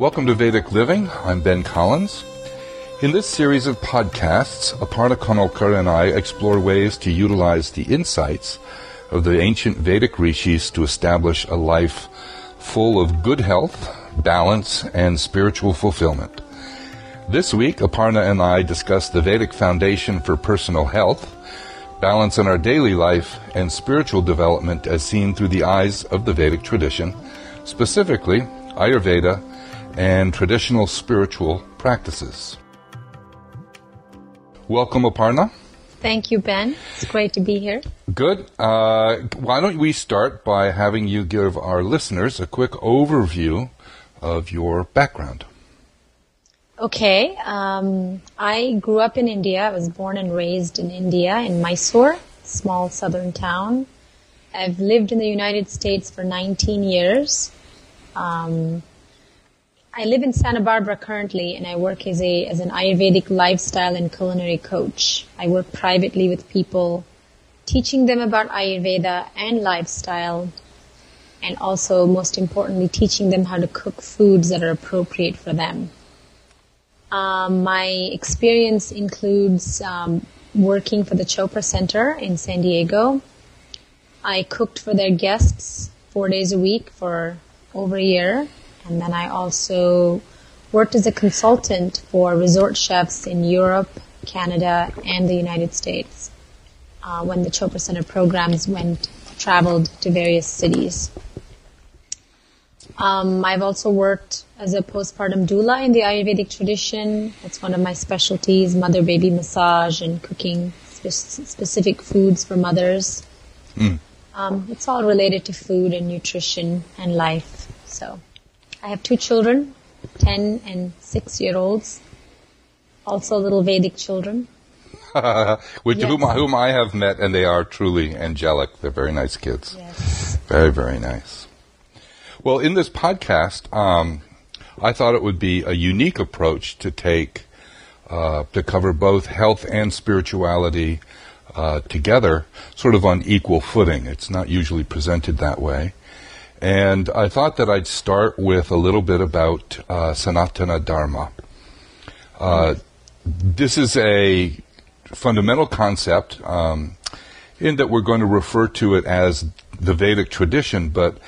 Welcome to Vedic Living. I'm Ben Collins. In this series of podcasts, Aparna Kanolkar and I explore ways to utilize the insights of the ancient Vedic rishis to establish a life full of good health, balance, and spiritual fulfillment. This week, Aparna and I discuss the Vedic foundation for personal health, balance in our daily life, and spiritual development as seen through the eyes of the Vedic tradition, specifically Ayurveda and traditional spiritual practices. Welcome, Aparna. Thank you, Ben. It's great to be here. Good. Uh, why don't we start by having you give our listeners a quick overview of your background? Okay. Um, I grew up in India. I was born and raised in India, in Mysore, small southern town. I've lived in the United States for 19 years. Um, I live in Santa Barbara currently, and I work as a as an Ayurvedic lifestyle and culinary coach. I work privately with people, teaching them about Ayurveda and lifestyle, and also most importantly, teaching them how to cook foods that are appropriate for them. Um, my experience includes um, working for the Chopra Center in San Diego. I cooked for their guests four days a week for over a year and then I also worked as a consultant for resort chefs in Europe, Canada, and the United States uh, when the Chopra Center programs went traveled to various cities. Um, I've also worked as a postpartum doula in the Ayurvedic tradition. That's one of my specialties: mother-baby massage and cooking spe- specific foods for mothers. Mm. Um, it's all related to food and nutrition and life. So. I have two children, 10 and 6 year olds, also little Vedic children. Which yes. whom, whom I have met, and they are truly angelic. They're very nice kids. Yes. Very, very nice. Well, in this podcast, um, I thought it would be a unique approach to take uh, to cover both health and spirituality uh, together, sort of on equal footing. It's not usually presented that way. And I thought that I'd start with a little bit about uh, Sanatana Dharma. Uh, this is a fundamental concept um, in that we're going to refer to it as the Vedic tradition, but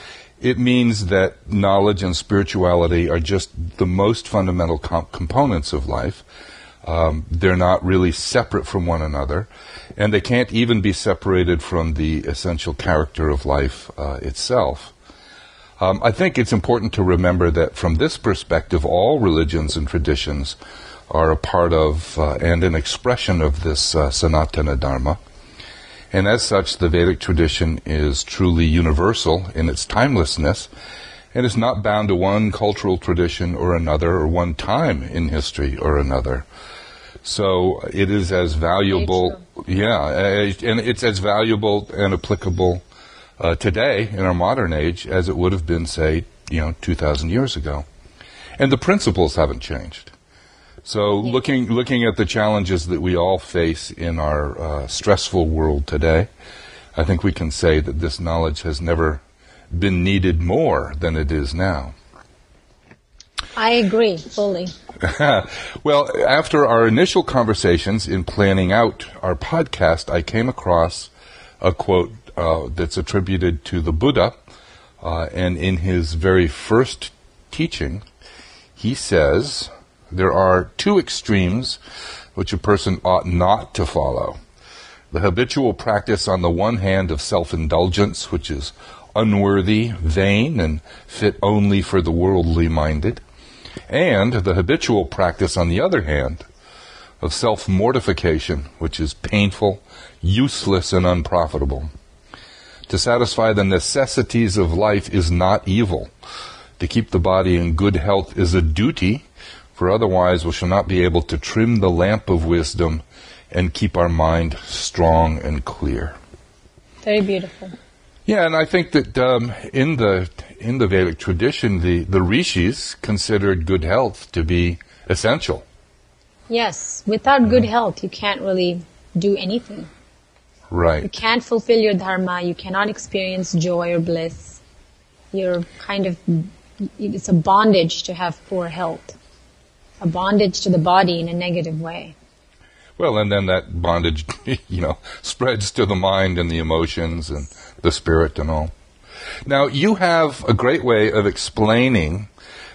it means that knowledge and spirituality are just the most fundamental comp- components of life. Um, they're not really separate from one another, and they can't even be separated from the essential character of life uh, itself. Um, I think it's important to remember that from this perspective, all religions and traditions are a part of uh, and an expression of this uh, Sanatana Dharma. And as such, the Vedic tradition is truly universal in its timelessness and is not bound to one cultural tradition or another or one time in history or another. So it is as valuable, yeah, and it's as valuable and applicable uh, today in our modern age as it would have been, say, you know, 2,000 years ago. And the principles haven't changed. So looking looking at the challenges that we all face in our uh, stressful world today, I think we can say that this knowledge has never been needed more than it is now. I agree fully. well, after our initial conversations in planning out our podcast, I came across a quote uh, that's attributed to the Buddha. Uh, and in his very first teaching, he says there are two extremes which a person ought not to follow. The habitual practice, on the one hand, of self indulgence, which is unworthy, vain, and fit only for the worldly minded, and the habitual practice, on the other hand, of self mortification, which is painful, useless, and unprofitable. To satisfy the necessities of life is not evil. To keep the body in good health is a duty, for otherwise we shall not be able to trim the lamp of wisdom and keep our mind strong and clear. Very beautiful. Yeah, and I think that um, in the in the Vedic tradition, the, the rishis considered good health to be essential. Yes, without good health, you can't really do anything. Right. You can't fulfill your dharma. You cannot experience joy or bliss. You're kind of it's a bondage to have poor health, a bondage to the body in a negative way. Well, and then that bondage, you know, spreads to the mind and the emotions and the spirit and all. Now, you have a great way of explaining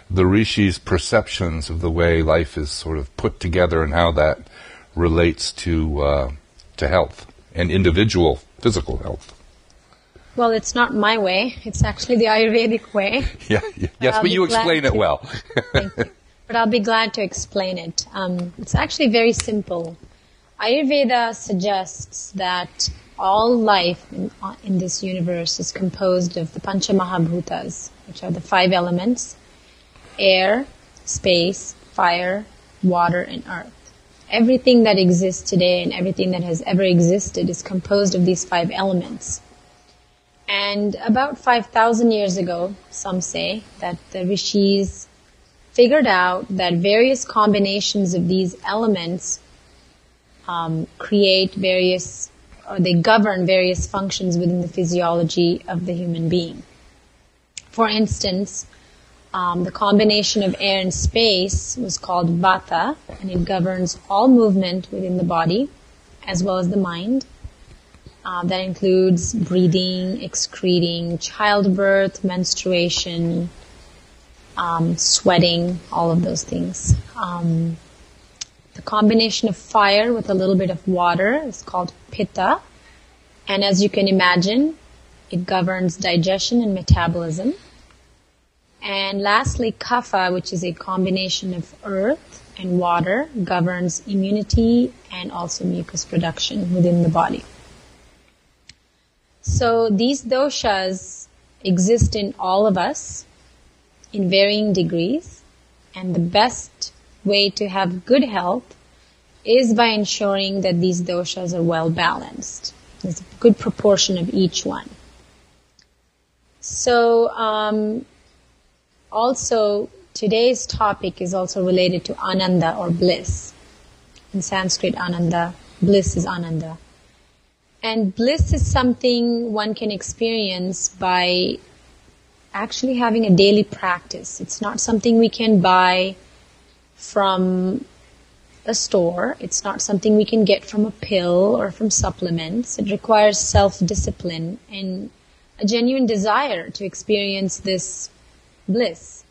the rishis' perceptions of the way life is sort of put together and how that relates to uh, to health and individual physical health. Well, it's not my way. It's actually the Ayurvedic way. Yeah, yeah. yes, but you explain it well. thank you. But I'll be glad to explain it. Um, it's actually very simple. Ayurveda suggests that all life in, in this universe is composed of the Pancha Mahabhutas, which are the five elements air, space, fire, water, and earth. Everything that exists today and everything that has ever existed is composed of these five elements. And about 5,000 years ago, some say that the rishis figured out that various combinations of these elements um, create various, or they govern various functions within the physiology of the human being. For instance, um, the combination of air and space was called vata, and it governs all movement within the body as well as the mind. Uh, that includes breathing, excreting, childbirth, menstruation, um, sweating, all of those things. Um, the combination of fire with a little bit of water is called pitta, and as you can imagine, it governs digestion and metabolism. And lastly, kapha, which is a combination of earth and water, governs immunity and also mucus production within the body. So these doshas exist in all of us in varying degrees, and the best way to have good health is by ensuring that these doshas are well balanced. There's a good proportion of each one. So, um, also today's topic is also related to ananda or bliss. In Sanskrit, ananda, bliss is ananda. And bliss is something one can experience by actually having a daily practice. It's not something we can buy from a store. It's not something we can get from a pill or from supplements. It requires self-discipline and a genuine desire to experience this bliss.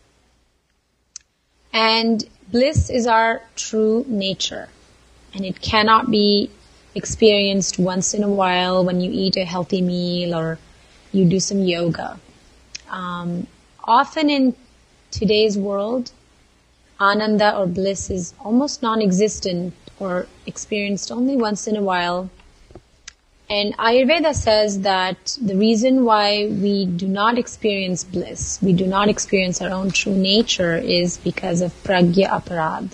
And bliss is our true nature. And it cannot be experienced once in a while when you eat a healthy meal or you do some yoga. Um, often in today's world, ananda or bliss is almost non-existent or experienced only once in a while. And Ayurveda says that the reason why we do not experience bliss, we do not experience our own true nature is because of pragya aparad.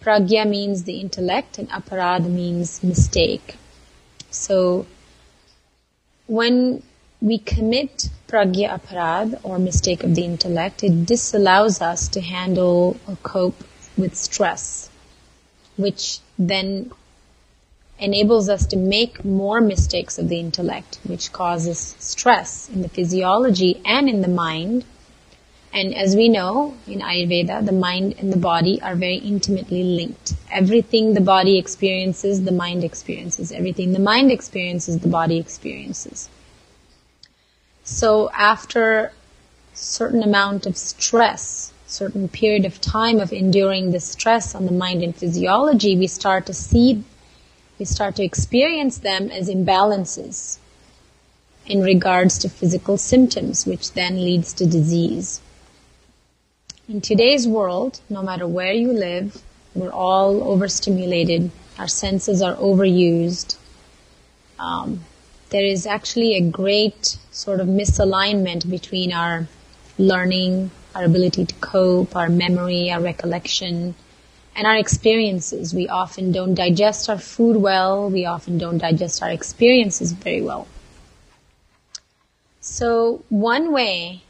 Pragya means the intellect and aparad means mistake. So when we commit pragya aparad or mistake of the intellect, it disallows us to handle or cope with stress, which then enables us to make more mistakes of the intellect, which causes stress in the physiology and in the mind, and as we know in Ayurveda, the mind and the body are very intimately linked. Everything the body experiences, the mind experiences. Everything the mind experiences, the body experiences. So after certain amount of stress, certain period of time of enduring the stress on the mind and physiology, we start to see, we start to experience them as imbalances in regards to physical symptoms, which then leads to disease. In today's world, no matter where you live, we're all overstimulated. Our senses are overused. Um, there is actually a great sort of misalignment between our learning, our ability to cope, our memory, our recollection, and our experiences. We often don't digest our food well. We often don't digest our experiences very well. So one way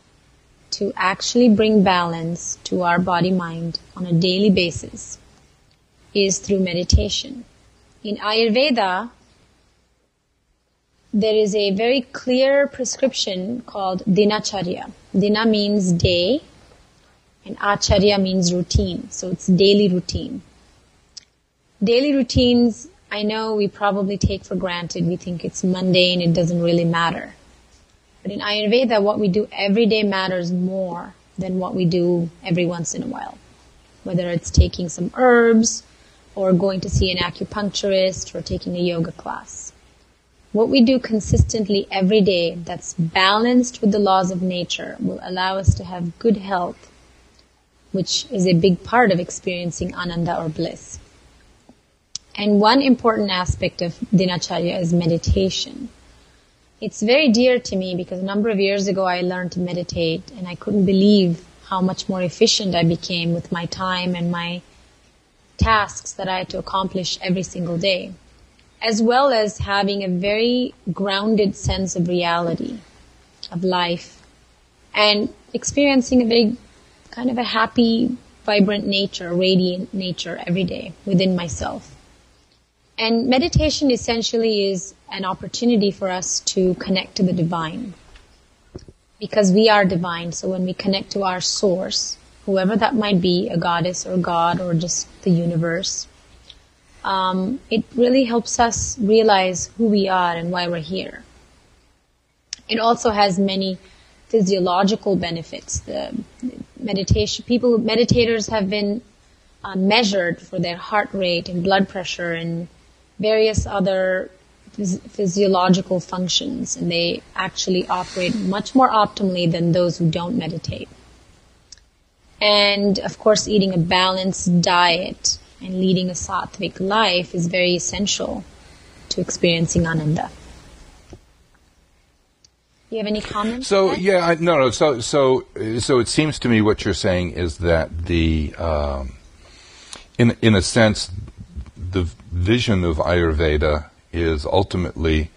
to actually bring balance to our body mind on a daily basis is through meditation. In Ayurveda, there is a very clear prescription called dinacharya. Dina means day, and acharya means routine. So it's daily routine. Daily routines, I know we probably take for granted. We think it's mundane, it doesn't really matter. But in Ayurveda, what we do every day matters more than what we do every once in a while. Whether it's taking some herbs, or going to see an acupuncturist, or taking a yoga class. What we do consistently every day that's balanced with the laws of nature will allow us to have good health, which is a big part of experiencing ananda or bliss. And one important aspect of dinacharya is meditation. It's very dear to me because a number of years ago I learned to meditate and I couldn't believe how much more efficient I became with my time and my tasks that I had to accomplish every single day, as well as having a very grounded sense of reality, of life, and experiencing a very kind of a happy, vibrant nature, radiant nature every day within myself. And meditation essentially is an opportunity for us to connect to the divine. Because we are divine, so when we connect to our source, whoever that might be, a goddess or God or just the universe, um, it really helps us realize who we are and why we're here. It also has many physiological benefits. The meditation, people, meditators have been uh, measured for their heart rate and blood pressure and various other phys- physiological functions, and they actually operate much more optimally than those who don't meditate. And of course, eating a balanced diet and leading a sattvic life is very essential to experiencing ananda. Do you have any comments? So yeah, I, no, no. So so so it seems to me what you're saying is that the um, in in a sense the vision of Ayurveda is ultimately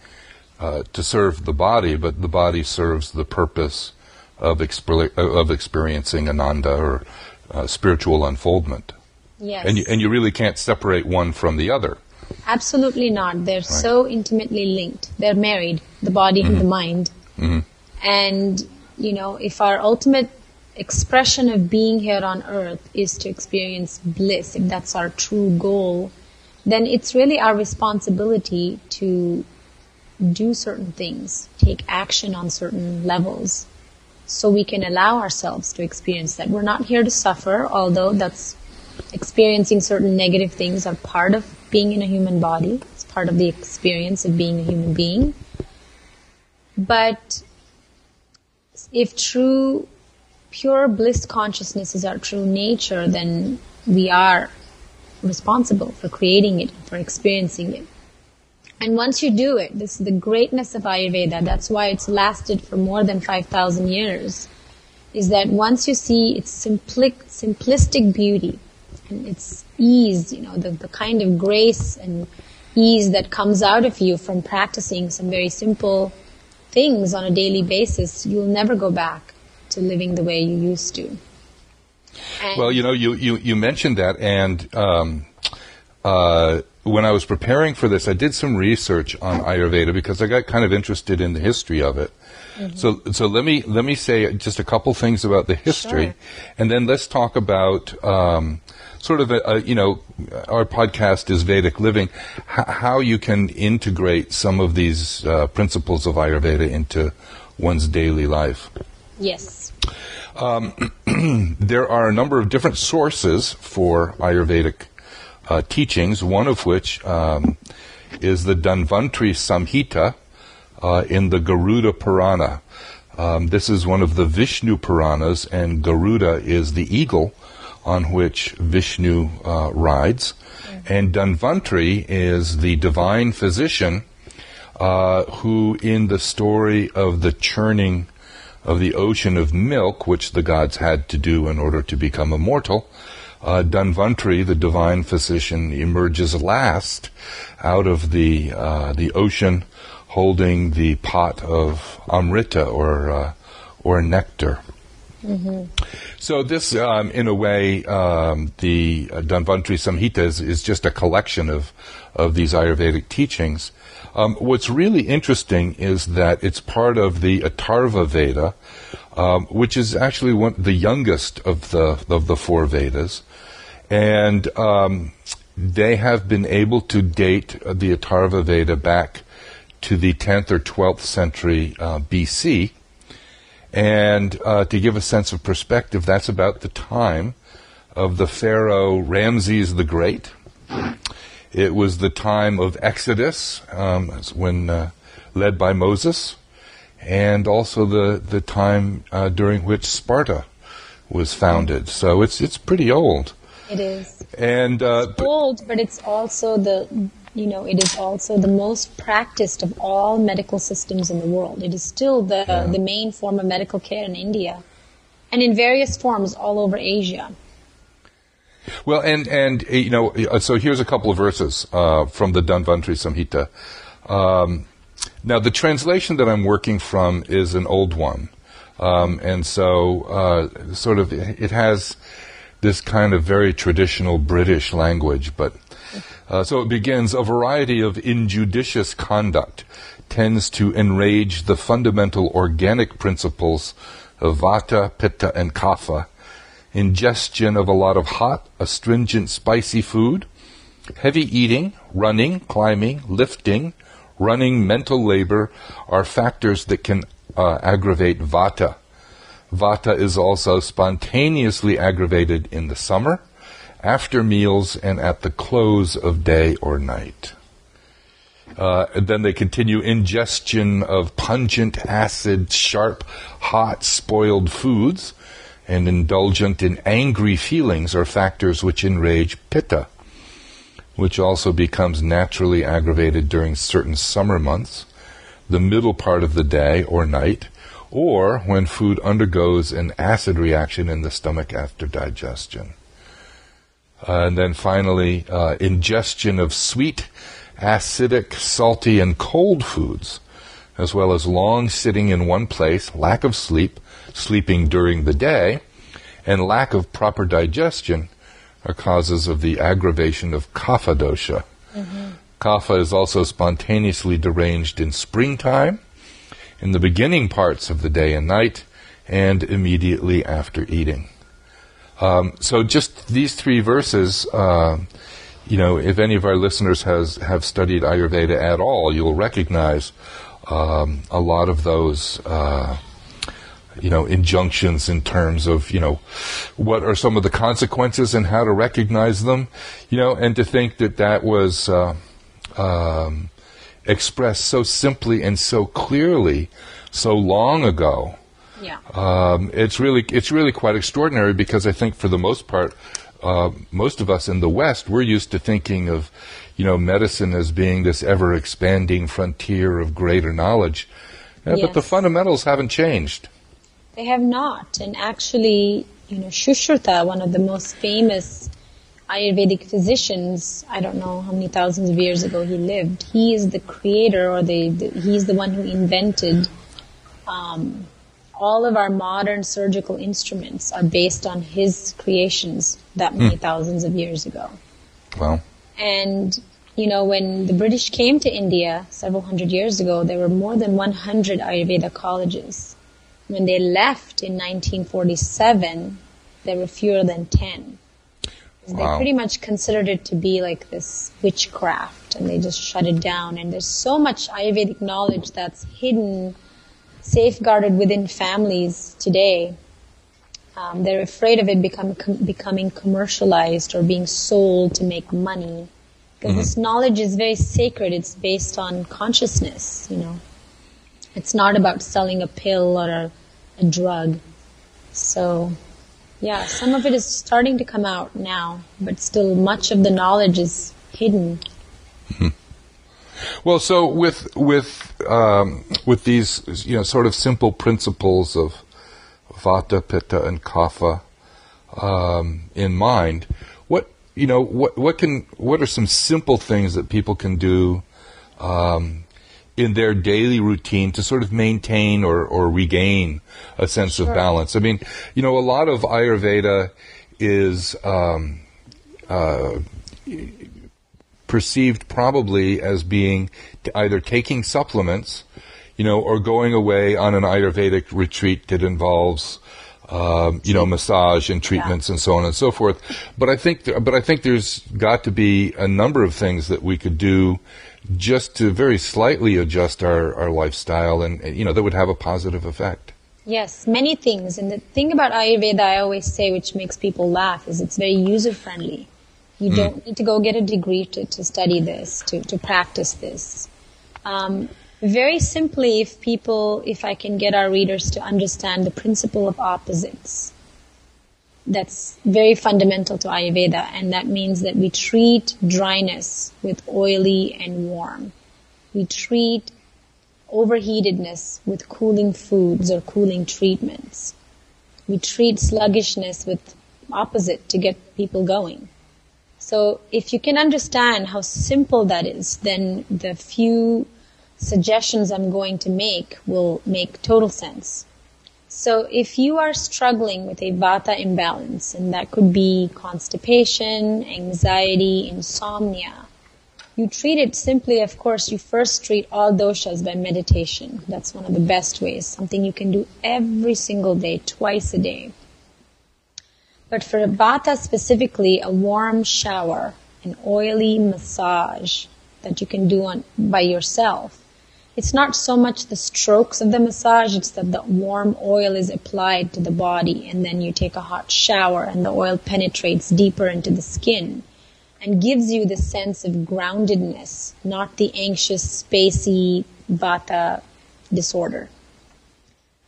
uh, to serve the body, but the body serves the purpose of, exper- of experiencing ananda or uh, spiritual unfoldment. Yes. And you, and you really can't separate one from the other. Absolutely not. They're so intimately linked. They're married, the body and the mind. Mm-hmm. And, you know, if our ultimate expression of being here on earth is to experience bliss, if that's our true goal, then it's really our responsibility to do certain things, take action on certain levels, so we can allow ourselves to experience that. We're not here to suffer, although that's experiencing certain negative things are part of being in a human body. It's part of the experience of being a human being. But if true, pure bliss consciousness is our true nature, then we are responsible for creating it, for experiencing it. And once you do it, this is the greatness of Ayurveda, that's why it's lasted for more than 5,000 years, is that once you see its simpli- simplistic beauty and its ease, you know, the, the kind of grace and ease that comes out of you from practicing some very simple things on a daily basis, you'll never go back to living the way you used to. And Well, you know, you, you, you mentioned that, and um, uh, when I was preparing for this, I did some research on Ayurveda because I got kind of interested in the history of it. So, so let me let me say just a couple things about the history, Sure. and then let's talk about um, sort of a, a, you know our podcast is Vedic living, h- how you can integrate some of these uh, principles of Ayurveda into one's daily life yes. there are a number of different sources for Ayurvedic uh, teachings, one of which um, is the Dhanvantri Samhita uh, in the Garuda Purana. Um, this is one of the Vishnu Puranas, and Garuda is the eagle on which Vishnu uh, rides. And Dhanvantri is the divine physician uh, who, in the story of the churning of the ocean of milk, which the gods had to do in order to become immortal, uh, Dhanvantri, the divine physician, emerges last out of the uh, the ocean, holding the pot of amrita or uh, or nectar. So this, um, in a way, um, the uh, Dhanvantari Samhita is, is just a collection of of these Ayurvedic teachings. Um, what's really interesting is that it's part of the Atharva Veda, um, which is actually one the youngest of the of the four Vedas, and um, they have been able to date the Atharva Veda back to the 10th or 12th century uh, BC. And uh, to give a sense of perspective, that's about the time of the pharaoh Ramses the Great. It was the time of Exodus, um, when uh, led by Moses, and also the the time uh, during which Sparta was founded. So it's it's pretty old. It is. And uh, It's old, but it's also the you know it is also the most practiced of all medical systems in the world. It is still the Yeah. the main form of medical care in India, and in various forms all over Asia. Well, and and you know, so here's a couple of verses uh, from the Dhanvantari Samhita. Um, now, the translation that I'm working from is an old one, um, and so uh, sort of it has this kind of very traditional British language. But uh, so it begins: a variety of injudicious conduct tends to enrage the fundamental organic principles of Vata, Pitta, and Kapha ingestion of a lot of hot, astringent, spicy food, heavy eating, running, climbing, lifting, running, mental labor are factors that can uh, aggravate vata. Vata is also spontaneously aggravated in the summer, after meals, and at the close of day or night. Uh, and then they continue ingestion of pungent, acid, sharp, hot, spoiled foods and indulgent in angry feelings are factors which enrage pitta, which also becomes naturally aggravated during certain summer months, the middle part of the day or night, or when food undergoes an acid reaction in the stomach after digestion. Uh, and then finally, uh, ingestion of sweet, acidic, salty, and cold foods, as well as long sitting in one place, lack of sleep, sleeping during the day, and lack of proper digestion are causes of the aggravation of kapha dosha. Kapha is also spontaneously deranged in springtime, in the beginning parts of the day and night, and immediately after eating. Um, so just these three verses, uh, you know, if any of our listeners has have studied Ayurveda at all, you'll recognize um, a lot of those. Uh, you know, injunctions in terms of, you know, what are some of the consequences and how to recognize them, you know, and to think that that was uh, um, expressed so simply and so clearly so long ago. Yeah. Um, it's really it's really quite extraordinary because I think for the most part, uh, most of us in the West we're used to thinking of, you know, medicine as being this ever expanding frontier of greater knowledge, Uh, but the fundamentals haven't changed. They have not. And actually, you know, Shushruta, one of the most famous Ayurvedic physicians, I don't know how many thousands of years ago he lived, he is the creator or the, the he's the one who invented um, all of our modern surgical instruments are based on his creations that hmm. many thousands of years ago. Well, And, you know, when the British came to India several hundred years ago, there were more than 100 Ayurveda colleges. When they left in 1947, there were fewer than 10. 'Cause They pretty much considered it to be like this witchcraft and they just shut it down. And there's so much Ayurvedic knowledge that's hidden, safeguarded within families today. Um, they're afraid of it become, com- becoming commercialized or being sold to make money. Because this knowledge is very sacred. It's based on consciousness, you know. It's not about selling a pill or a, a drug. So, yeah, some of it is starting to come out now, but still much of the knowledge is hidden. Well, so with with um, with these you know sort of simple principles of vata, pitta, and kapha um, in mind, what you know what what can what are some simple things that people can do um, in their daily routine to sort of maintain or, or regain a sense sure. of balance. I mean, you know, a lot of Ayurveda is um, uh, perceived probably as being either taking supplements, you know, or going away on an Ayurvedic retreat that involves um, you know, massage and treatments yeah. and so on and so forth. But I think, th- but I think there's got to be a number of things that we could do just to very slightly adjust our, our lifestyle and, you know, that would have a positive effect. Yes, many things. And the thing about Ayurveda I always say, which makes people laugh, is it's very user friendly. You mm. don't need to go get a degree to, to study this, to, to practice this. Um, very simply, if people, if I can get our readers to understand the principle of opposites, that's very fundamental to Ayurveda, and that means that we treat dryness with oily and warm. We treat overheatedness with cooling foods or cooling treatments. We treat sluggishness with opposite to get people going. So if you can understand how simple that is, then the few suggestions I'm going to make will make total sense. So if you are struggling with a vata imbalance, and that could be constipation, anxiety, insomnia, you treat it simply, of course, you first treat all doshas by meditation. That's one of the best ways, something you can do every single day, twice a day. But for vata specifically, a warm shower, an oily massage that you can do on, by yourself it's not so much the strokes of the massage, it's that the warm oil is applied to the body and then you take a hot shower and the oil penetrates deeper into the skin and gives you the sense of groundedness, not the anxious, spacey vata disorder.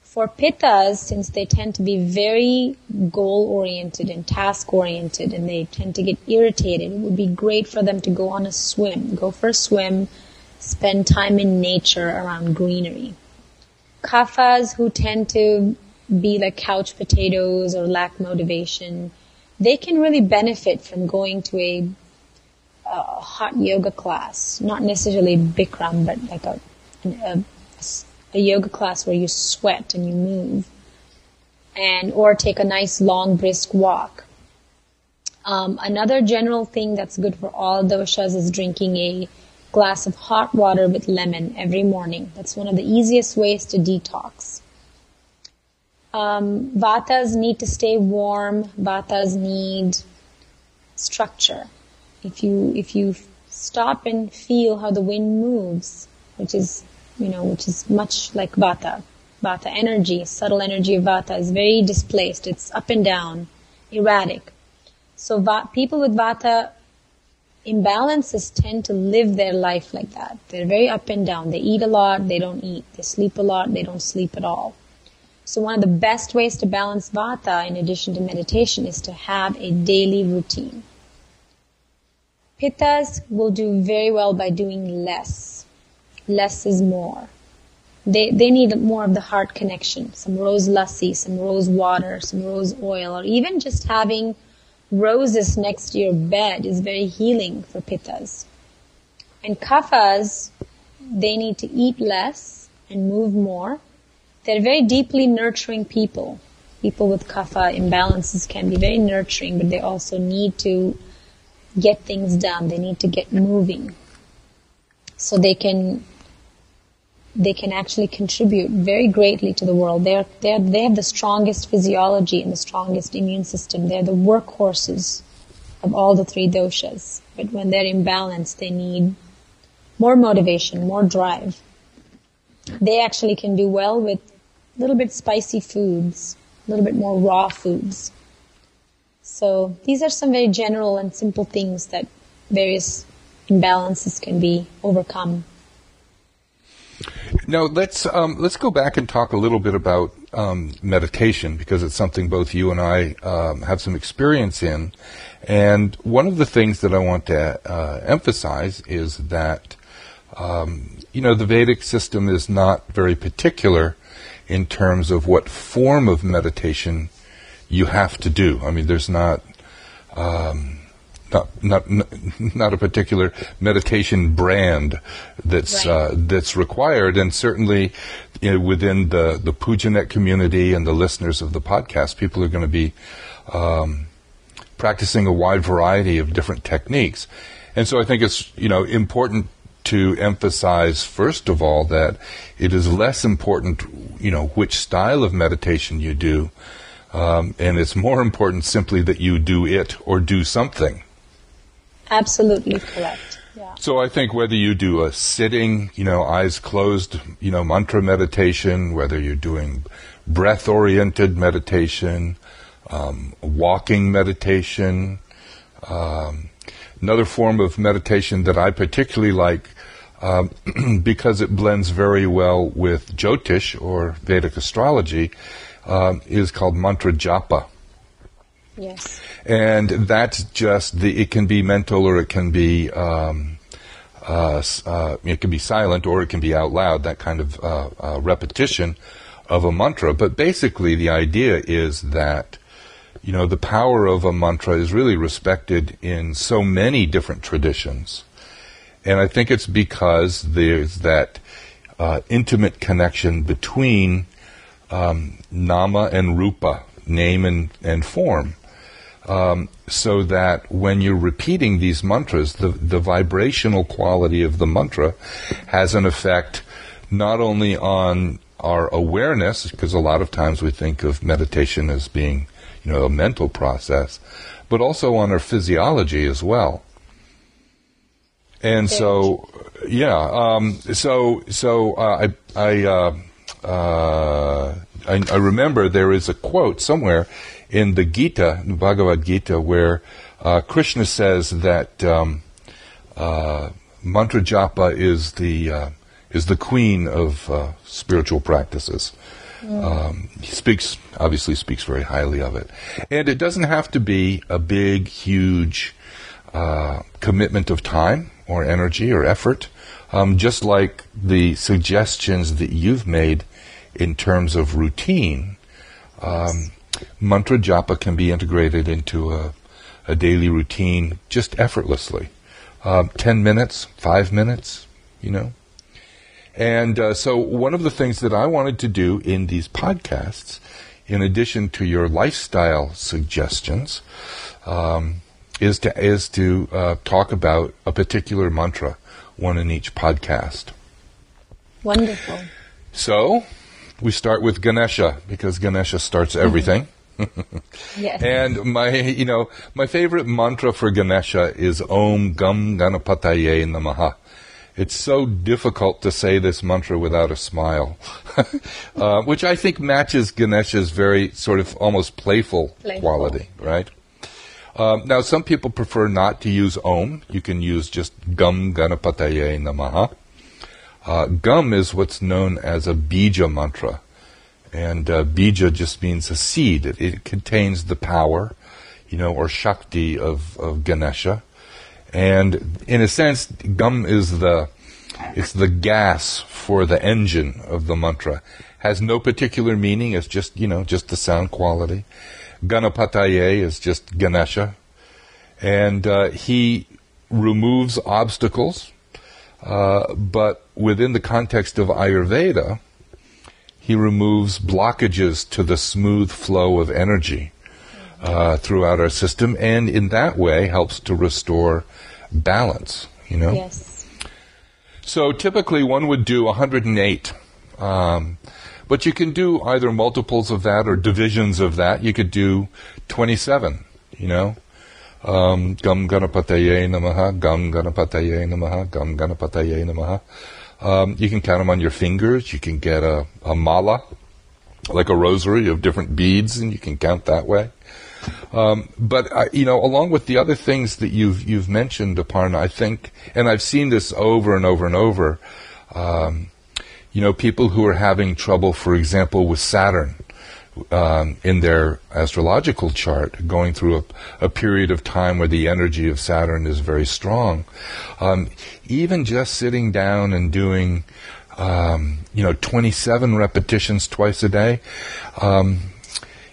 For pittas, since they tend to be very goal oriented and task oriented and they tend to get irritated, it would be great for them to go on a swim. Go for a swim, spend time in nature around greenery. Kaphas who tend to be like couch potatoes or lack motivation, they can really benefit from going to a, hot yoga class, not necessarily Bikram, but like a, a, a yoga class where you sweat and you move, and or take a nice long brisk walk. Um, another general thing that's good for all doshas is drinking a glass of hot water with lemon every morning. That's one of the easiest ways to detox. Um, vatas need to stay warm. Vatas need structure. If you if you stop and feel how the wind moves, which is you know which is much like vata, vata energy, subtle energy of vata is very displaced. It's up and down, erratic. So va- people with vata imbalances tend to live their life like that. They're very up and down. They eat a lot, they don't eat. They sleep a lot, they don't sleep at all. So one of the best ways to balance vata in addition to meditation is to have a daily routine. Pittas will do very well by doing less. Less is more. They, they need more of the heart connection. Some rose lassi, some rose water, some rose oil, or even just having roses next to your bed is very healing for pittas. And kaphas, they need to eat less and move more. They're very deeply nurturing people. People with kapha imbalances can be very nurturing, but they also need to get things done. They need to get moving. So they can they can actually contribute very greatly to the world. They're, they're, they have the strongest physiology and the strongest immune system. They're the workhorses of all the three doshas. But when they're imbalanced, they need more motivation, more drive. They actually can do well with a little bit spicy foods, a little bit more raw foods. So these are some very general and simple things that various imbalances can be overcome now let's um, let's go back and talk a little bit about um, meditation because it's something both you and I um, have some experience in. And one of the things that I want to uh, emphasize is that um, you know the Vedic system is not very particular in terms of what form of meditation you have to do. I mean, there's not um, not not not a particular meditation brand that's Right. uh, that's required, and certainly you know, within the the Pujanet community and the listeners of the podcast, people are going to be um, practicing a wide variety of different techniques, and so I think it's you know important to emphasize first of all that it is less important you know which style of meditation you do. Um, and it's more important simply that you do it or do something. Absolutely correct. So I think whether you do a sitting, you know, eyes closed, you know, mantra meditation, whether you're doing breath oriented meditation, um, walking meditation, um, another form of meditation that I particularly like um, because it blends very well with Jyotish or Vedic astrology um, is called mantra japa Yes. and that's just the. It can be mental, or it can be um, uh, uh, it can be silent, or it can be out loud. That kind of uh, uh, repetition of a mantra. But basically, the idea is that you know the power of a mantra is really respected in so many different traditions, and I think it's because there's that uh, intimate connection between um, nama and rupa, name and, and form um, so that when you're repeating these mantras, the, the vibrational quality of the mantra has an effect not only on our awareness, because a lot of times we think of meditation as being, you know, a mental process, but also on our physiology as well. And so, yeah, um, so so uh, I I, uh, uh, I I remember there is a quote somewhere in the Gita, the Bhagavad Gita, where uh, Krishna says that um, uh, mantra japa is the uh, is the queen of uh, spiritual practices. Um, he speaks obviously speaks very highly of it, and it doesn't have to be a big, huge uh, commitment of time or energy or effort. Um, just like the suggestions that you've made in terms of routine, um, mantra japa can be integrated into a, a daily routine just effortlessly. Um, 10 minutes, 5 minutes, you know. And uh, so, one of the things that I wanted to do in these podcasts, in addition to your lifestyle suggestions, um, is to is to uh, talk about a particular mantra, one in each podcast. Wonderful. So, we start with Ganesha because Ganesha starts everything. Yes. And my, you know, my favorite mantra for Ganesha is Om Gam Ganapataye Namaha. It's so difficult to say this mantra without a smile, uh, which I think matches Ganesha's very sort of almost playful, Playful. quality, right? Um, now, some people prefer not to use Om. You can use just Gam Ganapataye Namaha. Uh, Gam is what's known as a bija mantra. And uh, bija just means a seed. It, it contains the power, you know, or shakti of, of Ganesha. And in a sense, Gam is the it's the gas for the engine of the mantra. Has no particular meaning. It's just you know just the sound quality. Ganapataye is just Ganesha, and uh, he removes obstacles. Uh, but within the context of Ayurveda, he removes blockages to the smooth flow of energy uh, throughout our system, and in that way helps to restore balance. You know. Yes. So typically one would do 108. Um, but you can do either multiples of that or divisions of that. You could do 27, you know. Um, Gam Ganapataye Namaha, Gam Ganapataye Namaha, Gam Ganapataye Namaha. Um, you can count them on your fingers. You can get a, a mala, like a rosary of different beads, and you can count that way. Um, but I, you know, along with the other things that you've you've mentioned Aparna, I think, and I've seen this over and over and over. Um, you know, people who are having trouble, for example, with Saturn um, in their astrological chart, going through a, a period of time where the energy of Saturn is very strong. Um, even just sitting down and doing, um, you know, 27 repetitions twice a day. Um,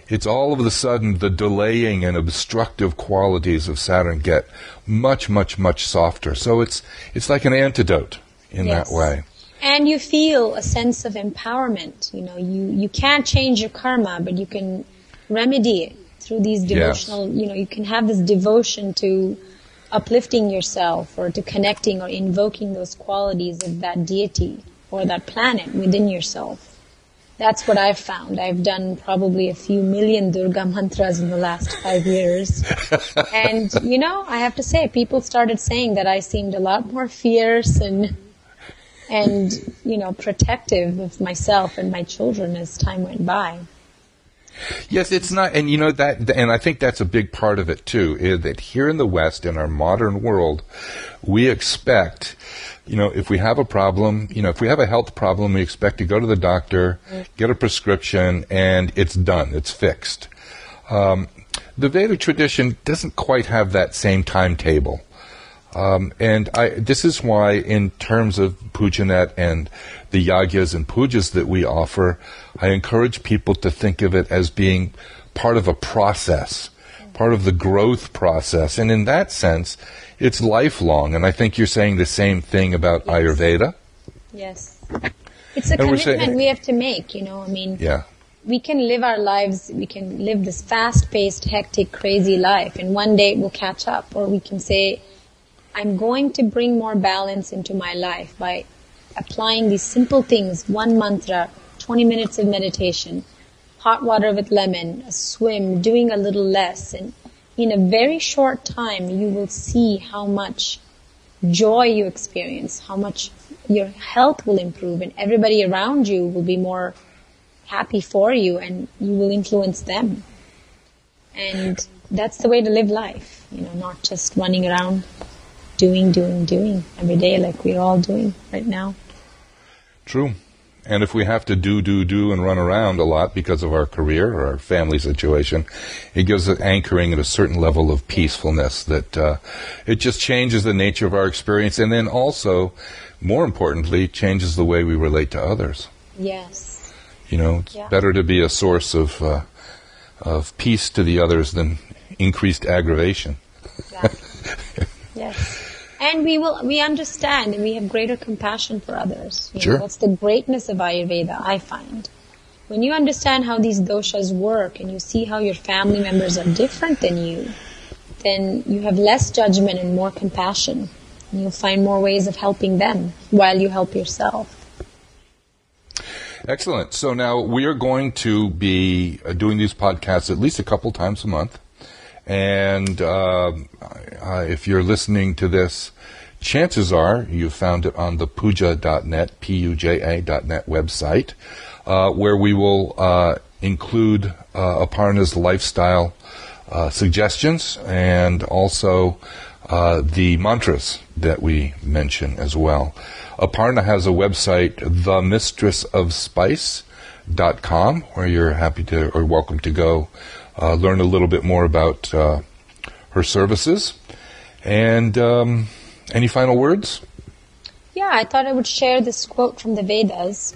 it's all of a sudden the delaying and obstructive qualities of Saturn get much, much, much softer. So it's it's like an antidote in Yes. that way. And you feel a sense of empowerment. You know, you, you can't change your karma, but you can remedy it through these Yes. devotional, you know, you can have this devotion to uplifting yourself or to connecting or invoking those qualities of that deity or that planet within yourself. That's what I've found. I've done probably a few million Durga mantras in the last five years. and, you know, I have to say, people started saying that I seemed a lot more fierce and and you know protective of myself and my children as time went by. Yes, it's not, and you know that, and I think that's a big part of it too. Is that here in the West, in our modern world, we expect, you know, if we have a problem, you know, if we have a health problem, we expect to go to the doctor, get a prescription, and it's done, it's fixed. Um, the Vedic tradition doesn't quite have that same timetable. Um, and I, this is why, in terms of Pujanet and the yagyas and pujas that we offer, I encourage people to think of it as being part of a process, part of the growth process. And in that sense, it's lifelong. And I think you're saying the same thing about Ayurveda. Yes, it's a And we're saying- commitment we have to make. You know, I mean, Yeah. we can live our lives. We can live this fast-paced, hectic, crazy life, and one day it will catch up. Or we can say, "I'm going to bring more balance into my life by applying these simple things: one mantra, 20 minutes of meditation, hot water with lemon, a swim, doing a little less, and in a very short time, you will see how much joy you experience, how much your health will improve, and everybody around you will be more happy for you, and you will influence them. And that's the way to live life, you know, not just running around doing, doing, doing every day like we're all doing right now. True. And if we have to do, do, do and run around a lot because of our career or our family situation, it gives it anchoring at a certain level of peacefulness that uh, it just changes the nature of our experience and then also, more importantly, changes the way we relate to others. Yes. You know, it's Yeah. better to be a source of, uh, of peace to the others than increased aggravation. Exactly. yes. And we will, we understand and we have greater compassion for others. You Sure. Know, that's the greatness of Ayurveda, I find. When you understand how these doshas work and you see how your family members are different than you, then you have less judgment and more compassion. And you'll find more ways of helping them while you help yourself. Excellent. So now we are going to be uh, doing these podcasts at least a couple times a month. And uh, if you're listening to this, chances are you found it on the puja.net, P-U-J-A.net website, uh, where we will uh, include uh, Aparna's lifestyle uh, suggestions and also uh, the mantras that we mention as well. Aparna has a website, themistressofspice.com, where you're happy to or welcome to go uh, learn a little bit more about uh, her services. And um, any final words? Yeah, I thought I would share this quote from the Vedas.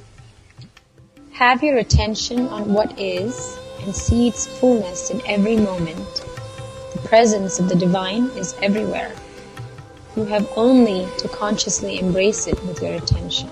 Have your attention on what is and see its fullness in every moment. The presence of the divine is everywhere. You have only to consciously embrace it with your attention.